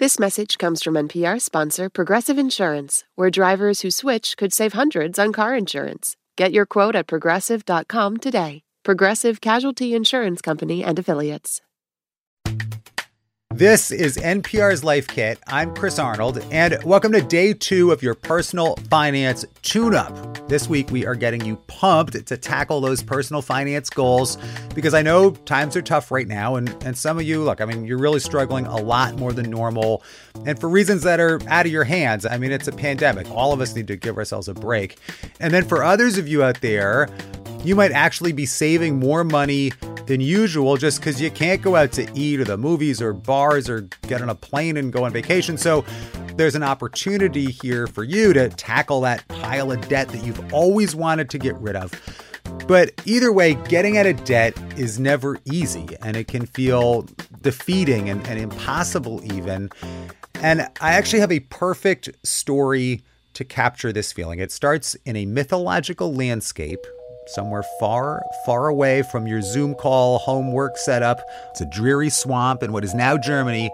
This message comes from NPR sponsor Progressive Insurance, where drivers who switch could save hundreds on car insurance. Get your quote at progressive.com today. Progressive Casualty Insurance Company and Affiliates. This is NPR's Life Kit. I'm Chris Arnold, and welcome to day two of your personal finance tune up. This week, we are getting you pumped to tackle those personal finance goals because I know times are tough right now. And, and some of you, look, I mean, you're really struggling a lot more than normal, and for reasons that are out of your hands. I mean, it's a pandemic. All of us need to give ourselves a break. And then for others of you out there, you might actually be saving more money than usual just because you can't go out to eat or the movies or bars or get on a plane and go on vacation. So there's an opportunity here for you to tackle that pile of debt that you've always wanted to get rid of. But either way, getting out of debt is never easy and it can feel defeating and, and impossible, even. And I actually have a perfect story to capture this feeling. It starts in a mythological landscape somewhere far, far away from your Zoom call homework setup. It's a dreary swamp in what is now Germany.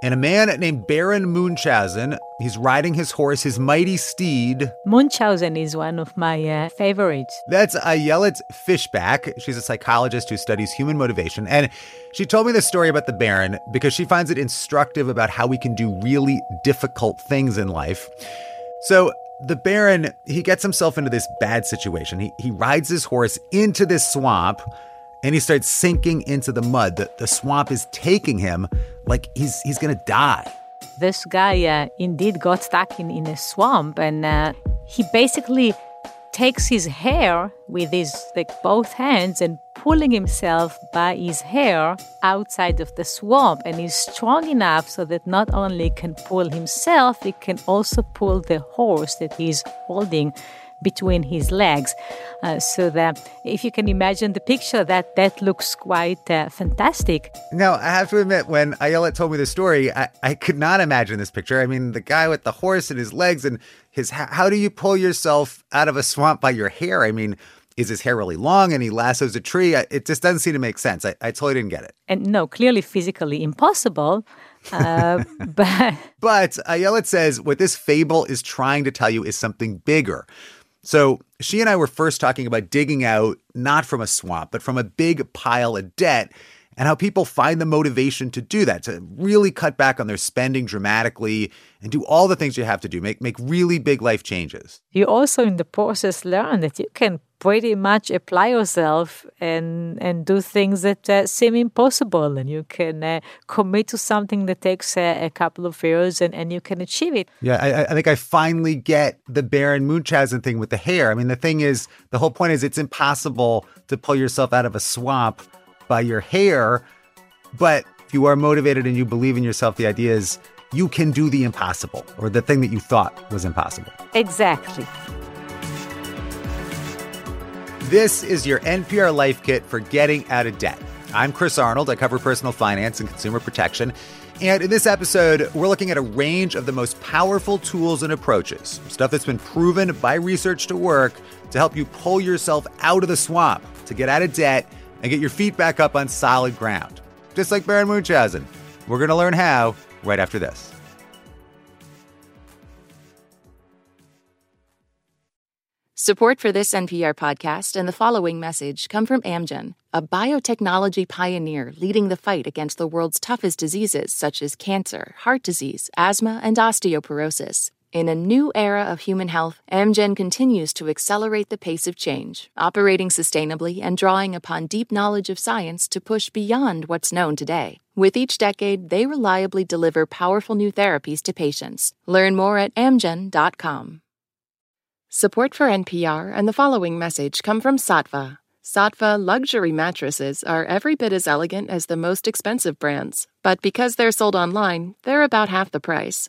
And a man named Baron Munchausen, he's riding his horse, his mighty steed. Munchausen is one of my uh, favorites. That's Ayelet Fishbach. She's a psychologist who studies human motivation. And she told me this story about the Baron because she finds it instructive about how we can do really difficult things in life. So the Baron, he gets himself into this bad situation. He, he rides his horse into this swamp and he starts sinking into the mud. The, the swamp is taking him like he's, he's going to die. This guy uh, indeed got stuck in, in a swamp and uh, he basically takes his hair with his like both hands and pulling himself by his hair outside of the swamp and he's strong enough so that not only can pull himself he can also pull the horse that he's holding between his legs. Uh, so that if you can imagine the picture that that looks quite uh, fantastic. Now i have to admit when ayelet told me the story I, I could not imagine this picture. I mean the guy with the horse and his legs and his how do you pull yourself out of a swamp by your hair? I mean is his hair really long and he lassos a tree? It just doesn't seem to make sense. I, I totally didn't get it. And no, clearly physically impossible. Uh, but but Ayelet says what this fable is trying to tell you is something bigger. So she and I were first talking about digging out not from a swamp, but from a big pile of debt and how people find the motivation to do that, to really cut back on their spending dramatically and do all the things you have to do, make, make really big life changes. You also, in the process, learn that you can pretty much apply yourself and and do things that uh, seem impossible and you can uh, commit to something that takes uh, a couple of years and, and you can achieve it yeah I, I think i finally get the baron munchausen thing with the hair i mean the thing is the whole point is it's impossible to pull yourself out of a swamp by your hair. But if you are motivated and you believe in yourself, the idea is you can do the impossible or the thing that you thought was impossible. Exactly. This is your NPR Life Kit for getting out of debt. I'm Chris Arnold. I cover personal finance and consumer protection. And in this episode, we're looking at a range of the most powerful tools and approaches, stuff that's been proven by research to work to help you pull yourself out of the swamp, to get out of debt, and get your feet back up on solid ground. Just like Baron Munchausen. We're going to learn how right after this. Support for this NPR podcast and the following message come from Amgen, a biotechnology pioneer leading the fight against the world's toughest diseases such as cancer, heart disease, asthma, and osteoporosis. In a new era of human health, Amgen continues to accelerate the pace of change, operating sustainably and drawing upon deep knowledge of science to push beyond what's known today. With each decade, they reliably deliver powerful new therapies to patients. Learn more at amgen.com. Support for NPR and the following message come from Saatva. Saatva luxury mattresses are every bit as elegant as the most expensive brands, but because they're sold online, they're about half the price.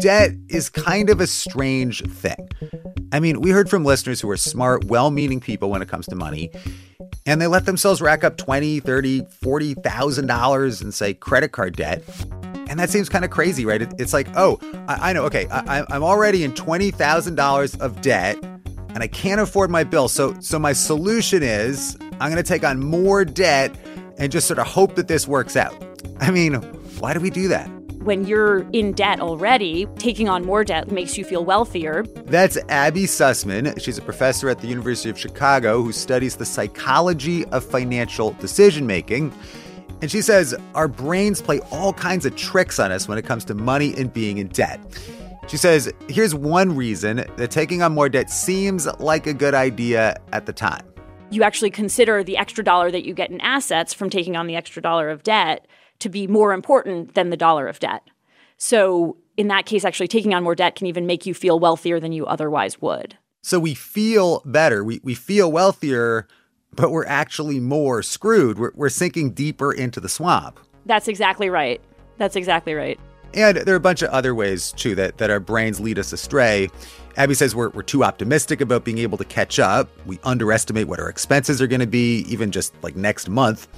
Debt is kind of a strange thing. I mean, we heard from listeners who are smart, well meaning people when it comes to money, and they let themselves rack up twenty, thirty, forty thousand dollars in say credit card debt. And that seems kind of crazy, right? it's like, oh, I, I know, okay, I, I'm already in twenty thousand dollars of debt, and I can't afford my bill. So, so my solution is I'm going to take on more debt and just sort of hope that this works out. I mean, why do we do that? When you're in debt already, taking on more debt makes you feel wealthier. That's Abby Sussman. She's a professor at the University of Chicago who studies the psychology of financial decision making. And she says our brains play all kinds of tricks on us when it comes to money and being in debt. She says here's one reason that taking on more debt seems like a good idea at the time. You actually consider the extra dollar that you get in assets from taking on the extra dollar of debt to be more important than the dollar of debt. So, in that case, actually taking on more debt can even make you feel wealthier than you otherwise would. So, we feel better, we, we feel wealthier, but we're actually more screwed. We're, we're sinking deeper into the swamp. That's exactly right. That's exactly right. And there are a bunch of other ways, too, that, that our brains lead us astray. Abby says we're, we're too optimistic about being able to catch up. We underestimate what our expenses are going to be, even just like next month.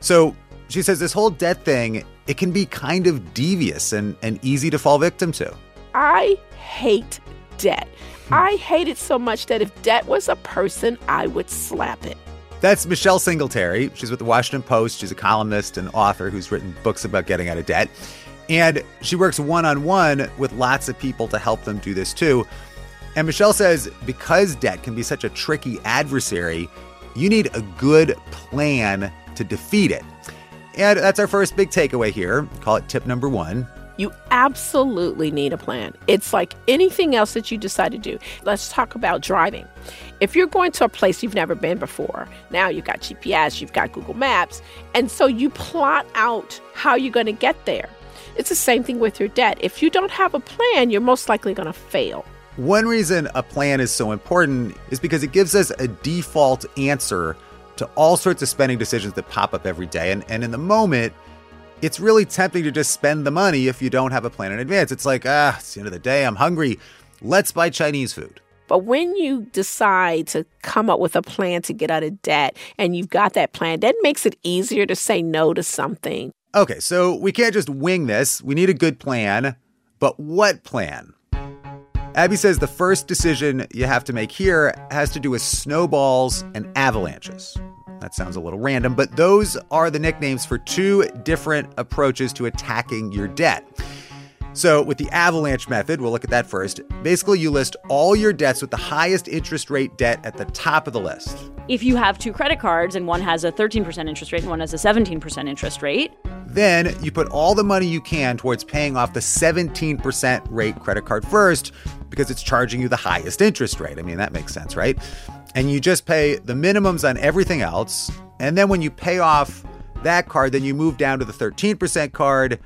So she says this whole debt thing, it can be kind of devious and, and easy to fall victim to. I hate debt. Hmm. I hate it so much that if debt was a person, I would slap it. That's Michelle Singletary. She's with the Washington Post. She's a columnist and author who's written books about getting out of debt. And she works one on one with lots of people to help them do this too. And Michelle says because debt can be such a tricky adversary, you need a good plan to defeat it. And that's our first big takeaway here. Call it tip number one. You absolutely need a plan. It's like anything else that you decide to do. Let's talk about driving. If you're going to a place you've never been before, now you've got GPS, you've got Google Maps, and so you plot out how you're going to get there. It's the same thing with your debt. If you don't have a plan, you're most likely going to fail. One reason a plan is so important is because it gives us a default answer to all sorts of spending decisions that pop up every day. And, and in the moment, it's really tempting to just spend the money if you don't have a plan in advance. It's like, ah, it's the end of the day, I'm hungry. Let's buy Chinese food. But when you decide to come up with a plan to get out of debt and you've got that plan, that makes it easier to say no to something. Okay, so we can't just wing this. We need a good plan. But what plan? Abby says the first decision you have to make here has to do with snowballs and avalanches. That sounds a little random, but those are the nicknames for two different approaches to attacking your debt. So, with the avalanche method, we'll look at that first. Basically, you list all your debts with the highest interest rate debt at the top of the list. If you have two credit cards and one has a 13% interest rate and one has a 17% interest rate, then you put all the money you can towards paying off the 17% rate credit card first because it's charging you the highest interest rate. I mean, that makes sense, right? And you just pay the minimums on everything else. And then when you pay off that card, then you move down to the 13% card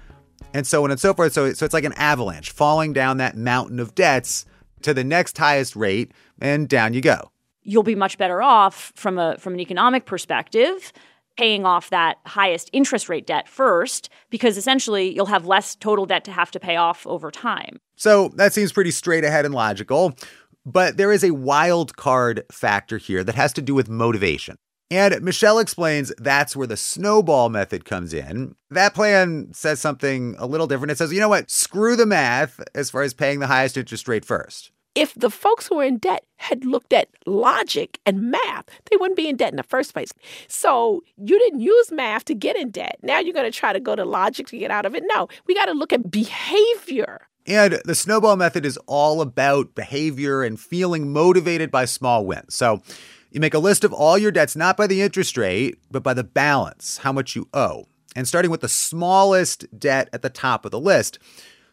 and so on and so forth. So, so it's like an avalanche falling down that mountain of debts to the next highest rate, and down you go. You'll be much better off from a from an economic perspective paying off that highest interest rate debt first because essentially you'll have less total debt to have to pay off over time. So that seems pretty straight ahead and logical. But there is a wild card factor here that has to do with motivation. And Michelle explains that's where the snowball method comes in. That plan says something a little different. It says, you know what, screw the math as far as paying the highest interest rate first. If the folks who are in debt had looked at logic and math, they wouldn't be in debt in the first place. So you didn't use math to get in debt. Now you're going to try to go to logic to get out of it. No, we got to look at behavior. And the snowball method is all about behavior and feeling motivated by small wins. So you make a list of all your debts, not by the interest rate, but by the balance, how much you owe, and starting with the smallest debt at the top of the list.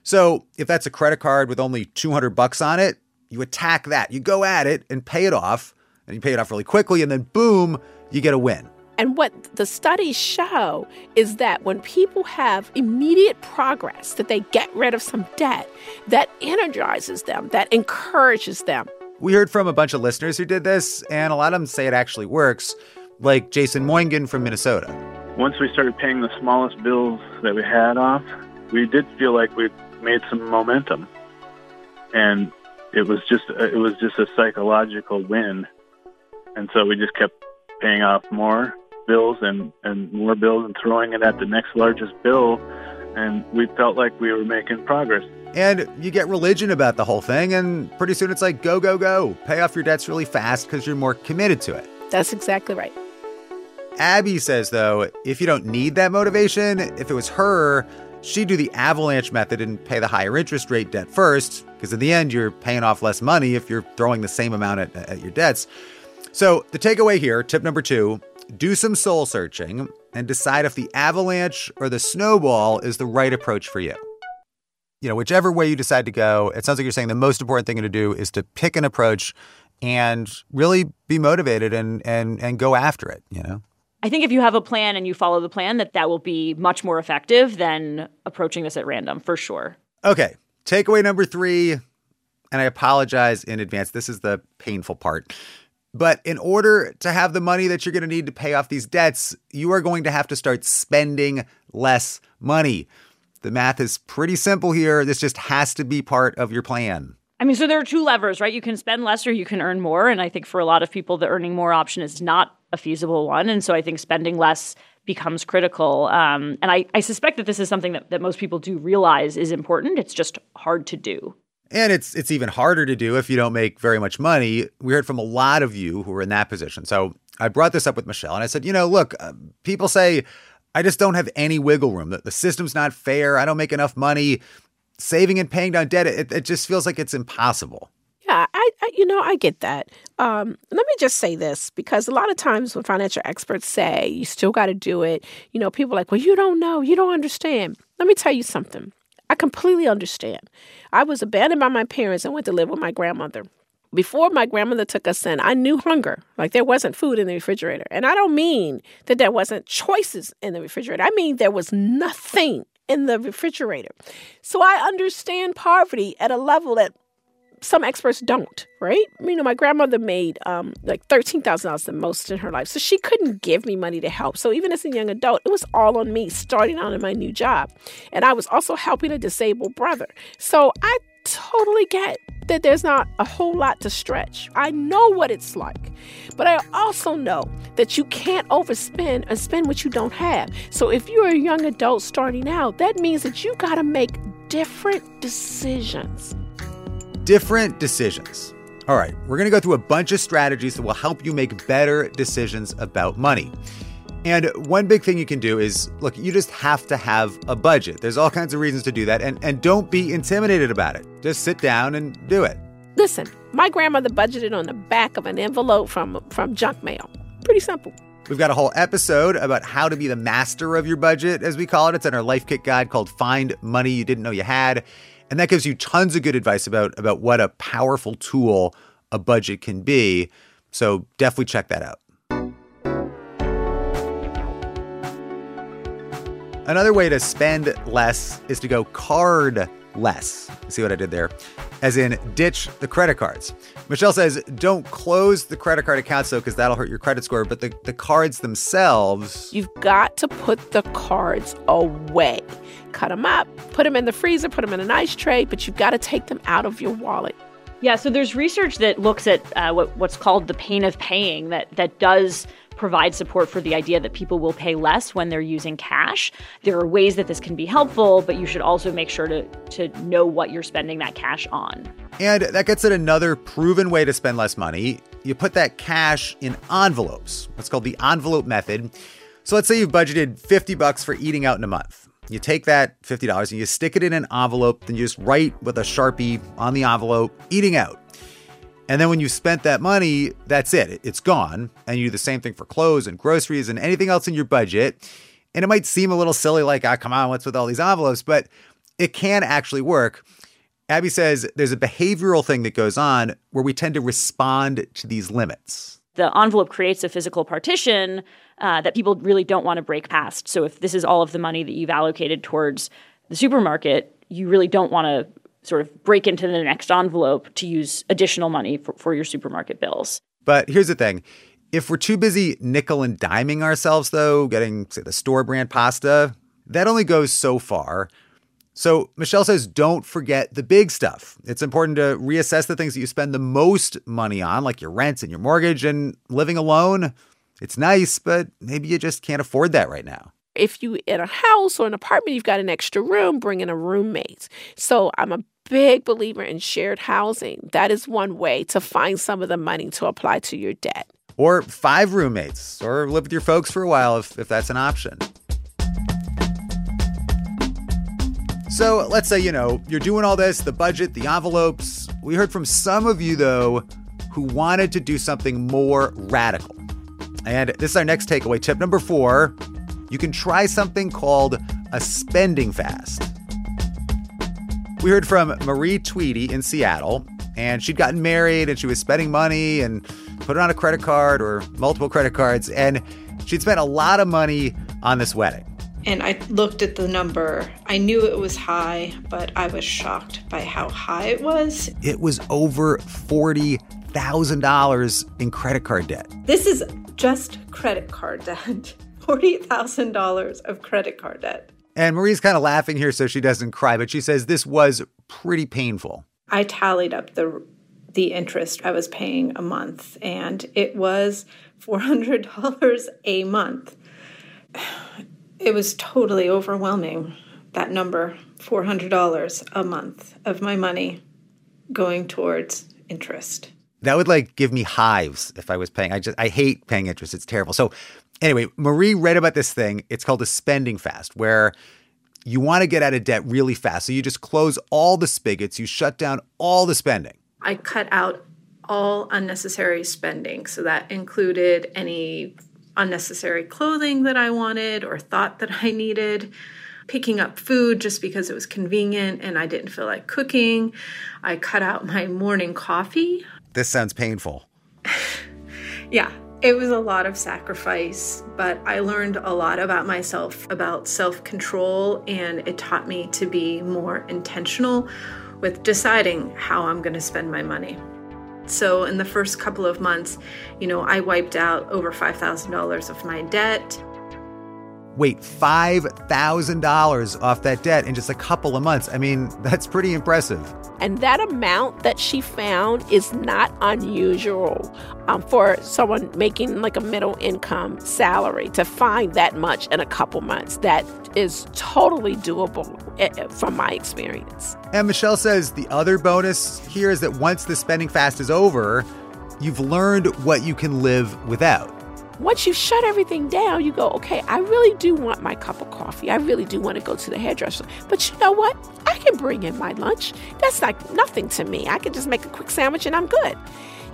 So if that's a credit card with only 200 bucks on it, you attack that. You go at it and pay it off, and you pay it off really quickly, and then boom, you get a win. And what the studies show is that when people have immediate progress, that they get rid of some debt, that energizes them, that encourages them. We heard from a bunch of listeners who did this, and a lot of them say it actually works, like Jason Moingen from Minnesota. Once we started paying the smallest bills that we had off, we did feel like we made some momentum. and it was just uh, it was just a psychological win, and so we just kept paying off more bills and and more bills and throwing it at the next largest bill, and we felt like we were making progress. And you get religion about the whole thing, and pretty soon it's like go go go, pay off your debts really fast because you're more committed to it. That's exactly right. Abby says, though, if you don't need that motivation, if it was her, she'd do the avalanche method and pay the higher interest rate debt first, because in the end, you're paying off less money if you're throwing the same amount at, at your debts. So, the takeaway here, tip number two do some soul searching and decide if the avalanche or the snowball is the right approach for you. You know, whichever way you decide to go, it sounds like you're saying the most important thing to do is to pick an approach and really be motivated and and and go after it, you know. I think if you have a plan and you follow the plan, that that will be much more effective than approaching this at random, for sure. Okay. Takeaway number three, and I apologize in advance. This is the painful part. But in order to have the money that you're going to need to pay off these debts, you are going to have to start spending less money. The math is pretty simple here. This just has to be part of your plan. I mean, so there are two levers, right? You can spend less or you can earn more. And I think for a lot of people, the earning more option is not a feasible one. And so I think spending less becomes critical. Um, and I, I suspect that this is something that, that most people do realize is important. It's just hard to do. And it's it's even harder to do if you don't make very much money. We heard from a lot of you who are in that position. So I brought this up with Michelle and I said, you know, look, uh, people say I just don't have any wiggle room. The, the system's not fair. I don't make enough money saving and paying down debt, it, it just feels like it's impossible. Yeah, I, I, you know I get that. Um, let me just say this because a lot of times when financial experts say you still got to do it, you know, people are like, well, you don't know, you don't understand. Let me tell you something. I completely understand. I was abandoned by my parents and went to live with my grandmother. Before my grandmother took us in, I knew hunger. Like there wasn't food in the refrigerator. And I don't mean that there wasn't choices in the refrigerator. I mean there was nothing in the refrigerator. So I understand poverty at a level that some experts don't, right? You know, my grandmother made um, like thirteen thousand dollars the most in her life, so she couldn't give me money to help. So even as a young adult, it was all on me starting out in my new job, and I was also helping a disabled brother. So I totally get that there's not a whole lot to stretch. I know what it's like. But I also know that you can't overspend and spend what you don't have. So if you're a young adult starting out, that means that you got to make different decisions. Different decisions. All right, we're going to go through a bunch of strategies that will help you make better decisions about money. And one big thing you can do is look, you just have to have a budget. There's all kinds of reasons to do that. And, and don't be intimidated about it. Just sit down and do it. Listen, my grandmother budgeted on the back of an envelope from, from junk mail. Pretty simple. We've got a whole episode about how to be the master of your budget, as we call it. It's in our life kit guide called Find Money You Didn't Know You Had. And that gives you tons of good advice about, about what a powerful tool a budget can be. So definitely check that out. Another way to spend less is to go card less. See what I did there? As in, ditch the credit cards. Michelle says, don't close the credit card accounts though, because that'll hurt your credit score. But the, the cards themselves. You've got to put the cards away. Cut them up, put them in the freezer, put them in an ice tray, but you've got to take them out of your wallet. Yeah, so there's research that looks at uh, what, what's called the pain of paying that, that does provide support for the idea that people will pay less when they're using cash. There are ways that this can be helpful, but you should also make sure to, to know what you're spending that cash on. And that gets at another proven way to spend less money. You put that cash in envelopes. It's called the envelope method. So let's say you've budgeted 50 bucks for eating out in a month. You take that $50 and you stick it in an envelope, then you just write with a Sharpie on the envelope, eating out. And then when you spent that money, that's it. It's gone. And you do the same thing for clothes and groceries and anything else in your budget. And it might seem a little silly, like, ah, come on, what's with all these envelopes? But it can actually work. Abby says there's a behavioral thing that goes on where we tend to respond to these limits. The envelope creates a physical partition uh, that people really don't want to break past. So if this is all of the money that you've allocated towards the supermarket, you really don't want to sort of break into the next envelope to use additional money for, for your supermarket bills. But here's the thing if we're too busy nickel and diming ourselves, though, getting, say, the store brand pasta, that only goes so far. So Michelle says, don't forget the big stuff. It's important to reassess the things that you spend the most money on, like your rent and your mortgage and living alone. It's nice, but maybe you just can't afford that right now. If you in a house or an apartment, you've got an extra room, bring in a roommate. So I'm a big believer in shared housing. That is one way to find some of the money to apply to your debt. Or five roommates, or live with your folks for a while if, if that's an option. So let's say, you know, you're doing all this, the budget, the envelopes. We heard from some of you, though, who wanted to do something more radical. And this is our next takeaway. Tip number four you can try something called a spending fast. We heard from Marie Tweedy in Seattle, and she'd gotten married and she was spending money and put it on a credit card or multiple credit cards. And she'd spent a lot of money on this wedding and I looked at the number. I knew it was high, but I was shocked by how high it was. It was over $40,000 in credit card debt. This is just credit card debt. $40,000 of credit card debt. And Marie's kind of laughing here so she doesn't cry, but she says this was pretty painful. I tallied up the the interest I was paying a month and it was $400 a month. It was totally overwhelming that number $400 a month of my money going towards interest. That would like give me hives if i was paying. I just i hate paying interest. It's terrible. So anyway marie read about this thing it's called a spending fast where you want to get out of debt really fast so you just close all the spigots you shut down all the spending i cut out all unnecessary spending so that included any unnecessary clothing that I wanted or thought that I needed, picking up food just because it was convenient and I didn't feel like cooking. I cut out my morning coffee. This sounds painful. yeah, it was a lot of sacrifice, but I learned a lot about myself, about self control, and it taught me to be more intentional with deciding how I'm going to spend my money. So, in the first couple of months, you know, I wiped out over $5,000 of my debt. Wait, $5,000 off that debt in just a couple of months. I mean, that's pretty impressive. And that amount that she found is not unusual um, for someone making like a middle income salary to find that much in a couple months. That is totally doable eh, eh, from my experience. And Michelle says the other bonus here is that once the spending fast is over, you've learned what you can live without once you shut everything down, you go, okay, I really do want my cup of coffee. I really do want to go to the hairdresser. But you know what? I can bring in my lunch. That's like nothing to me. I can just make a quick sandwich and I'm good.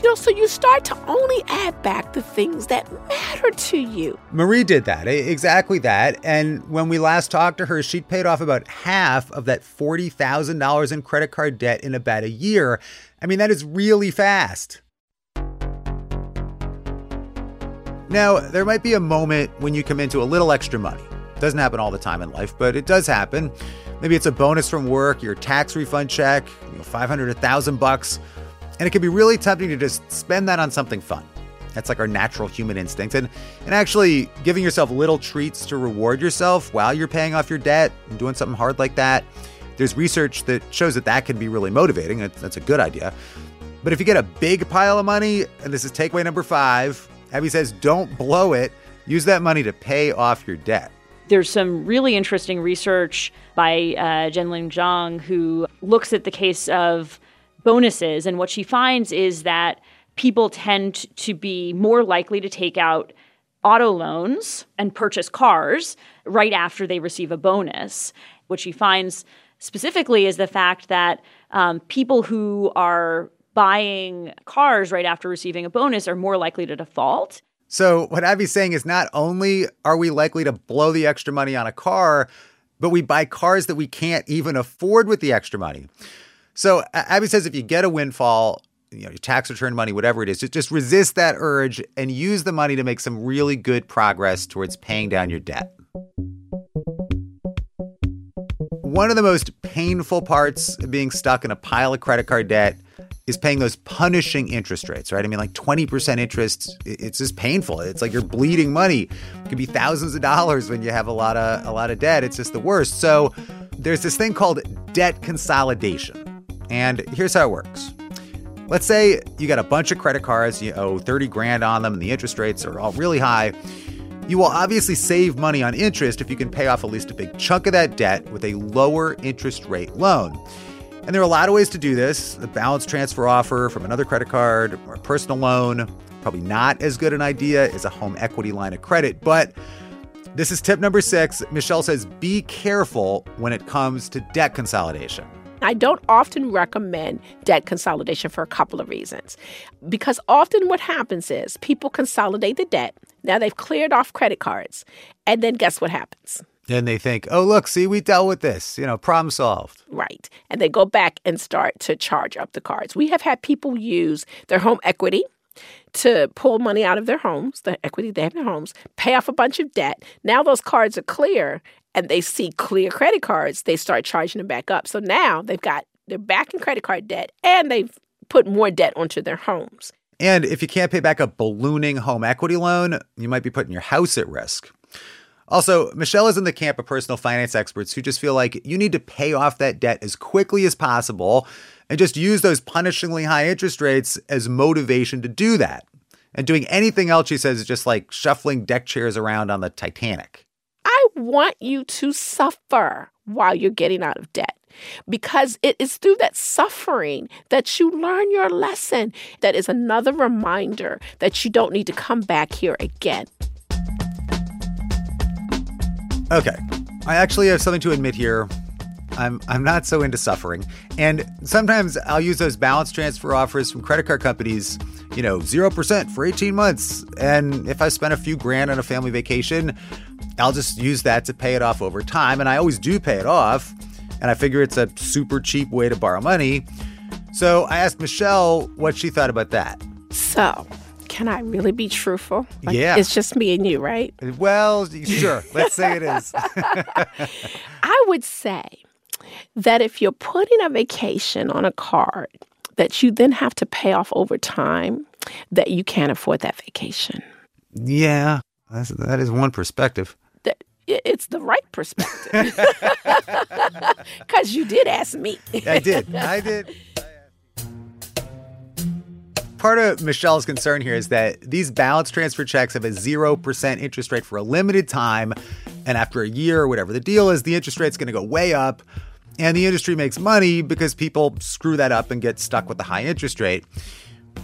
You know, so you start to only add back the things that matter to you. Marie did that, exactly that. And when we last talked to her, she'd paid off about half of that $40,000 in credit card debt in about a year. I mean, that is really fast. Now, there might be a moment when you come into a little extra money. It doesn't happen all the time in life, but it does happen. Maybe it's a bonus from work, your tax refund check, you know, 500, 1000 bucks, and it can be really tempting to just spend that on something fun. That's like our natural human instinct. And, and actually giving yourself little treats to reward yourself while you're paying off your debt and doing something hard like that. There's research that shows that that can be really motivating. That's a good idea. But if you get a big pile of money, and this is takeaway number five, Abby says, don't blow it. Use that money to pay off your debt. There's some really interesting research by uh, Zhenling Zhang who looks at the case of bonuses. And what she finds is that people tend to be more likely to take out auto loans and purchase cars right after they receive a bonus. What she finds specifically is the fact that um, people who are buying cars right after receiving a bonus are more likely to default. So, what Abby's saying is not only are we likely to blow the extra money on a car, but we buy cars that we can't even afford with the extra money. So, Abby says if you get a windfall, you know, your tax return money, whatever it is, just, just resist that urge and use the money to make some really good progress towards paying down your debt. One of the most painful parts of being stuck in a pile of credit card debt is paying those punishing interest rates, right? I mean, like 20% interest, it's just painful. It's like you're bleeding money. It could be thousands of dollars when you have a lot of a lot of debt. It's just the worst. So there's this thing called debt consolidation. And here's how it works. Let's say you got a bunch of credit cards, you owe 30 grand on them, and the interest rates are all really high. You will obviously save money on interest if you can pay off at least a big chunk of that debt with a lower interest rate loan. And there are a lot of ways to do this a balance transfer offer from another credit card or a personal loan. Probably not as good an idea as a home equity line of credit, but this is tip number six. Michelle says be careful when it comes to debt consolidation. I don't often recommend debt consolidation for a couple of reasons. Because often what happens is people consolidate the debt. Now they've cleared off credit cards. And then guess what happens? Then they think, oh, look, see, we dealt with this, you know, problem solved. Right. And they go back and start to charge up the cards. We have had people use their home equity to pull money out of their homes, the equity they have in their homes, pay off a bunch of debt. Now those cards are clear and they see clear credit cards, they start charging them back up. So now they've got they're back in credit card debt and they've put more debt onto their homes. And if you can't pay back a ballooning home equity loan, you might be putting your house at risk. Also, Michelle is in the camp of personal finance experts who just feel like you need to pay off that debt as quickly as possible and just use those punishingly high interest rates as motivation to do that. And doing anything else, she says, is just like shuffling deck chairs around on the Titanic. I want you to suffer while you're getting out of debt because it is through that suffering that you learn your lesson. That is another reminder that you don't need to come back here again. Okay. I actually have something to admit here. I'm I'm not so into suffering. And sometimes I'll use those balance transfer offers from credit card companies, you know, 0% for 18 months. And if I spend a few grand on a family vacation, I'll just use that to pay it off over time. And I always do pay it off. And I figure it's a super cheap way to borrow money. So I asked Michelle what she thought about that. So, can I really be truthful? Like, yeah. It's just me and you, right? Well, sure. Let's say it is. I would say that if you're putting a vacation on a card that you then have to pay off over time, that you can't afford that vacation. Yeah, that's, that is one perspective. it's the right perspective. Because you did ask me. I did. I did. Part of Michelle's concern here is that these balance transfer checks have a 0% interest rate for a limited time. And after a year or whatever the deal is, the interest rate's going to go way up. And the industry makes money because people screw that up and get stuck with the high interest rate.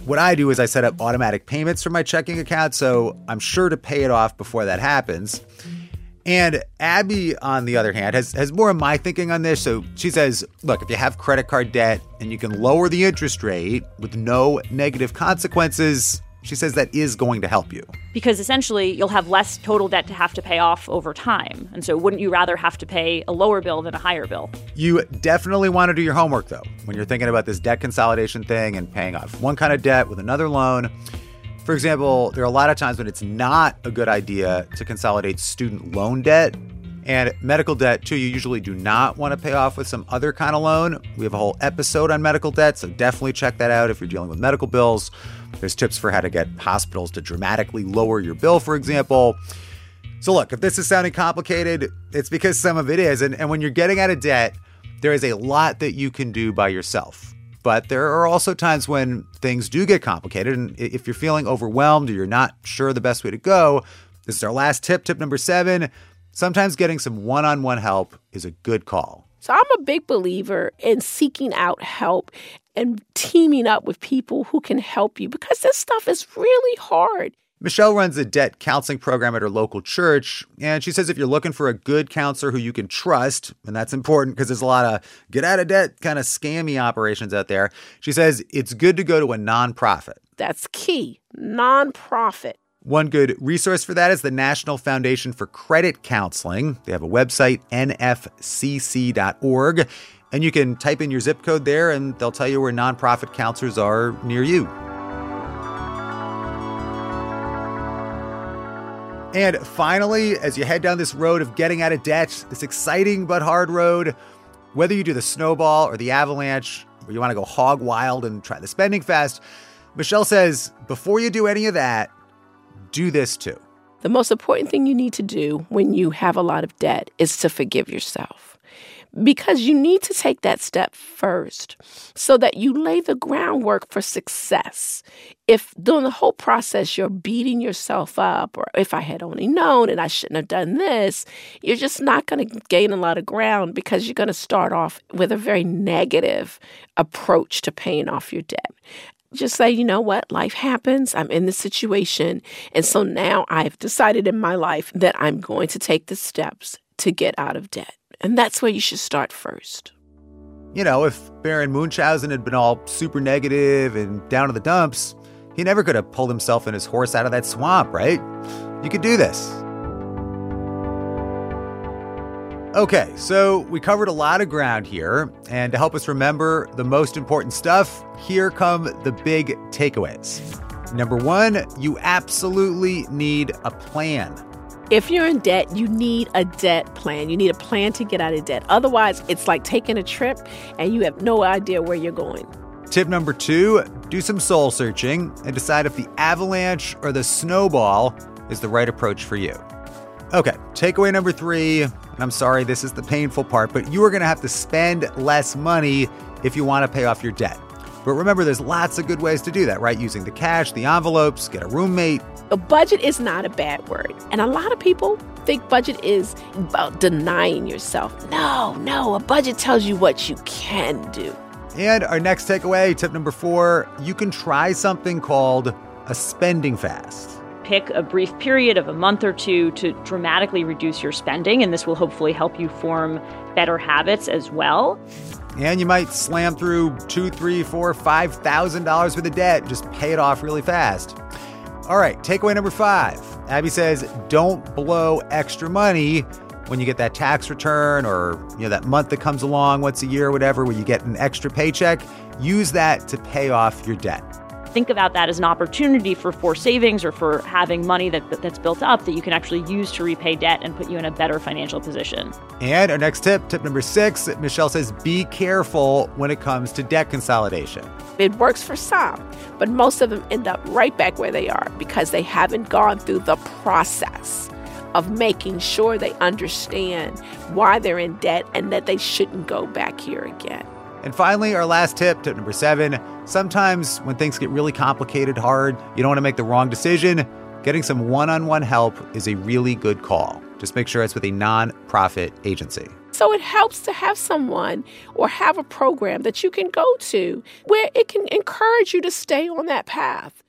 What I do is I set up automatic payments for my checking account, so I'm sure to pay it off before that happens. And Abby, on the other hand, has, has more of my thinking on this. So she says, look, if you have credit card debt and you can lower the interest rate with no negative consequences, she says that is going to help you. Because essentially, you'll have less total debt to have to pay off over time. And so, wouldn't you rather have to pay a lower bill than a higher bill? You definitely want to do your homework, though, when you're thinking about this debt consolidation thing and paying off one kind of debt with another loan. For example, there are a lot of times when it's not a good idea to consolidate student loan debt and medical debt, too, you usually do not want to pay off with some other kind of loan. We have a whole episode on medical debt, so definitely check that out if you're dealing with medical bills. There's tips for how to get hospitals to dramatically lower your bill, for example. So, look, if this is sounding complicated, it's because some of it is. And, and when you're getting out of debt, there is a lot that you can do by yourself. But there are also times when things do get complicated. And if you're feeling overwhelmed or you're not sure the best way to go, this is our last tip, tip number seven. Sometimes getting some one on one help is a good call. So I'm a big believer in seeking out help and teaming up with people who can help you because this stuff is really hard. Michelle runs a debt counseling program at her local church, and she says if you're looking for a good counselor who you can trust, and that's important because there's a lot of get out of debt kind of scammy operations out there, she says it's good to go to a nonprofit. That's key. Nonprofit. One good resource for that is the National Foundation for Credit Counseling. They have a website, nfcc.org, and you can type in your zip code there and they'll tell you where nonprofit counselors are near you. And finally, as you head down this road of getting out of debt, this exciting but hard road, whether you do the snowball or the avalanche, or you want to go hog wild and try the spending fast, Michelle says before you do any of that, do this too. The most important thing you need to do when you have a lot of debt is to forgive yourself because you need to take that step first so that you lay the groundwork for success. If during the whole process you're beating yourself up, or if I had only known and I shouldn't have done this, you're just not going to gain a lot of ground because you're going to start off with a very negative approach to paying off your debt just say, you know what, life happens. I'm in this situation. And so now I've decided in my life that I'm going to take the steps to get out of debt. And that's where you should start first. You know, if Baron Munchausen had been all super negative and down to the dumps, he never could have pulled himself and his horse out of that swamp, right? You could do this. Okay, so we covered a lot of ground here, and to help us remember the most important stuff, here come the big takeaways. Number one, you absolutely need a plan. If you're in debt, you need a debt plan. You need a plan to get out of debt. Otherwise, it's like taking a trip and you have no idea where you're going. Tip number two do some soul searching and decide if the avalanche or the snowball is the right approach for you. Okay, takeaway number three, and I'm sorry, this is the painful part, but you are going to have to spend less money if you want to pay off your debt. But remember, there's lots of good ways to do that, right? Using the cash, the envelopes, get a roommate. A budget is not a bad word. And a lot of people think budget is about denying yourself. No, no, a budget tells you what you can do. And our next takeaway, tip number four, you can try something called a spending fast. Pick a brief period of a month or two to dramatically reduce your spending, and this will hopefully help you form better habits as well and you might slam through two, three, four, five thousand dollars worth of debt. Just pay it off really fast. All right, takeaway number five. Abby says, don't blow extra money when you get that tax return or you know that month that comes along once a year or whatever where you get an extra paycheck. Use that to pay off your debt think about that as an opportunity for for savings or for having money that, that's built up that you can actually use to repay debt and put you in a better financial position. And our next tip, tip number six, Michelle says be careful when it comes to debt consolidation. It works for some, but most of them end up right back where they are because they haven't gone through the process of making sure they understand why they're in debt and that they shouldn't go back here again. And finally, our last tip, tip number seven sometimes when things get really complicated, hard, you don't want to make the wrong decision. Getting some one on one help is a really good call. Just make sure it's with a non-profit agency. So it helps to have someone or have a program that you can go to where it can encourage you to stay on that path.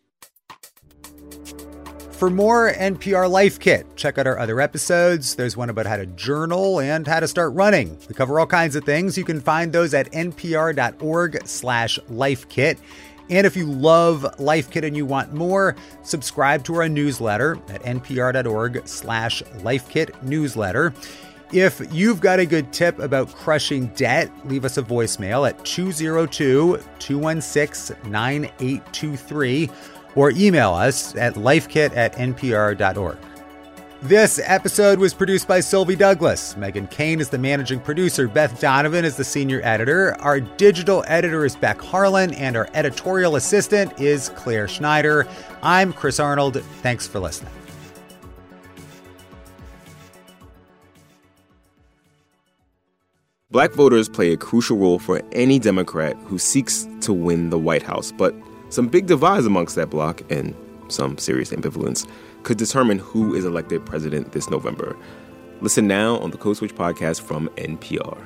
For more NPR Life Kit, check out our other episodes. There's one about how to journal and how to start running. We cover all kinds of things. You can find those at npr.org slash lifekit. And if you love Life Kit and you want more, subscribe to our newsletter at npr.org slash lifekit newsletter. If you've got a good tip about crushing debt, leave us a voicemail at 202 216 9823 or email us at lifekit at npr.org. This episode was produced by Sylvie Douglas. Meghan Keane is the managing producer. Beth Donovan is the senior editor. Our digital editor is Beck Harlan, and our editorial assistant is Clare Schneider. I'm Chris Arnold. Thanks for listening. Black voters play a crucial role for any Democrat who seeks to win the White House, but some big divides amongst that bloc and some serious ambivalence could determine who is elected president this November. Listen now on the Code Switch podcast from NPR.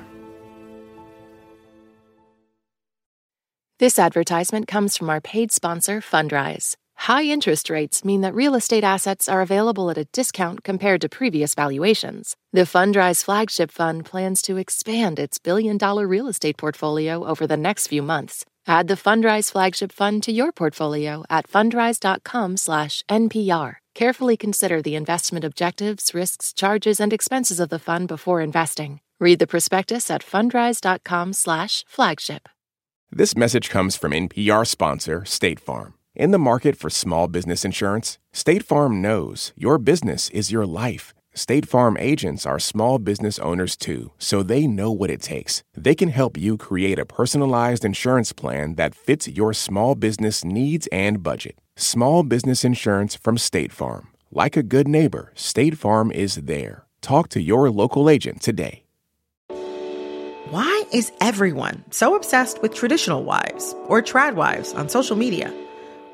This advertisement comes from our paid sponsor, Fundrise. High interest rates mean that real estate assets are available at a discount compared to previous valuations. The Fundrise flagship fund plans to expand its billion dollar real estate portfolio over the next few months Add the Fundrise flagship fund to your portfolio at fundrise.com/npr. Carefully consider the investment objectives, risks, charges, and expenses of the fund before investing. Read the prospectus at fundrise.com/flagship. This message comes from NPR sponsor State Farm. In the market for small business insurance, State Farm knows your business is your life State Farm agents are small business owners too, so they know what it takes. They can help you create a personalized insurance plan that fits your small business needs and budget. Small business insurance from State Farm. Like a good neighbor, State Farm is there. Talk to your local agent today. Why is everyone so obsessed with traditional wives or trad wives on social media?